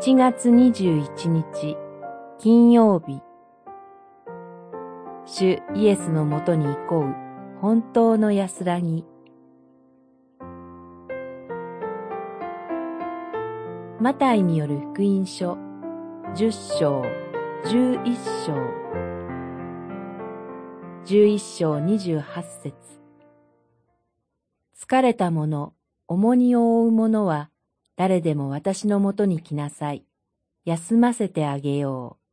1月21日金曜日。主イエスのもとに行こう。本当の安らぎ。マタイによる福音書。10章。11章。11章28節。疲れた者、重荷を負う者は誰でも私のもとに来なさい。休ませてあげよう。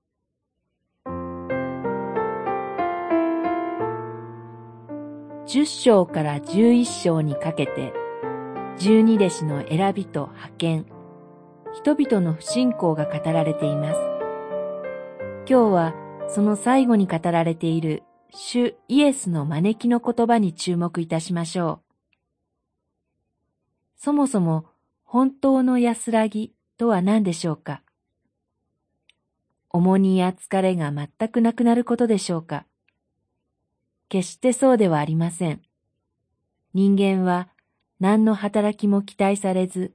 十章から十一章にかけて、十二弟子の選びと派遣、人々の不信仰が語られています。今日はその最後に語られている主イエスの招きの言葉に注目いたしましょう。そもそも本当の安らぎとは何でしょうか？重荷や疲れが全くなくなることでしょうか？決してそうではありません。人間は何の働きも期待されず、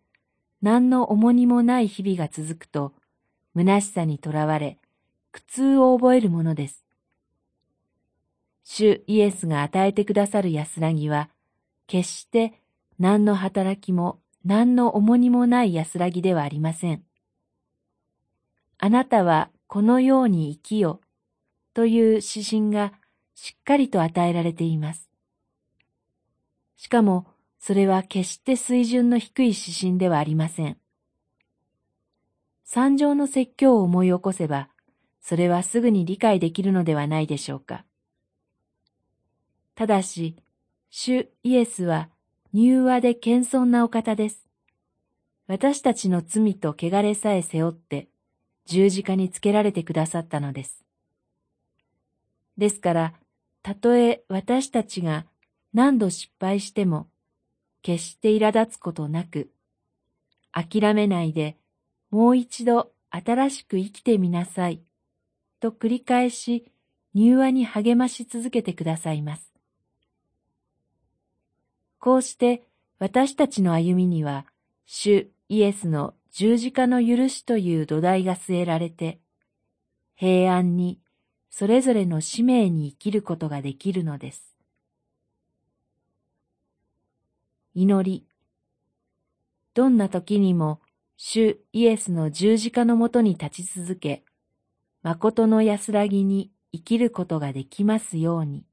何の重荷もない日々が続くと、虚しさにとらわれ、苦痛を覚えるものです。主イエスが与えてくださる安らぎは、決して何の働きも何の重荷もない安らぎではありません。あなたはこのように生きよという指針がしっかりと与えられています。しかも、それは決して水準の低い指針ではありません。三条の説教を思い起こせば、それはすぐに理解できるのではないでしょうか。ただし、主イエスは柔和で謙遜なお方です。私たちの罪と汚れさえ背負って十字架につけられてくださったのです。ですから、たとえ私たちが何度失敗しても、決して苛立つことなく、諦めないでもう一度新しく生きてみなさい、と繰り返し柔和に励まし続けてくださいます。こうして私たちの歩みには、主イエスの十字架の許しという土台が据えられて、平安にそれぞれの使命に生きることができるのです。祈り。どんな時にも主イエスの十字架のもとに立ち続け、誠の安らぎに生きることができますように。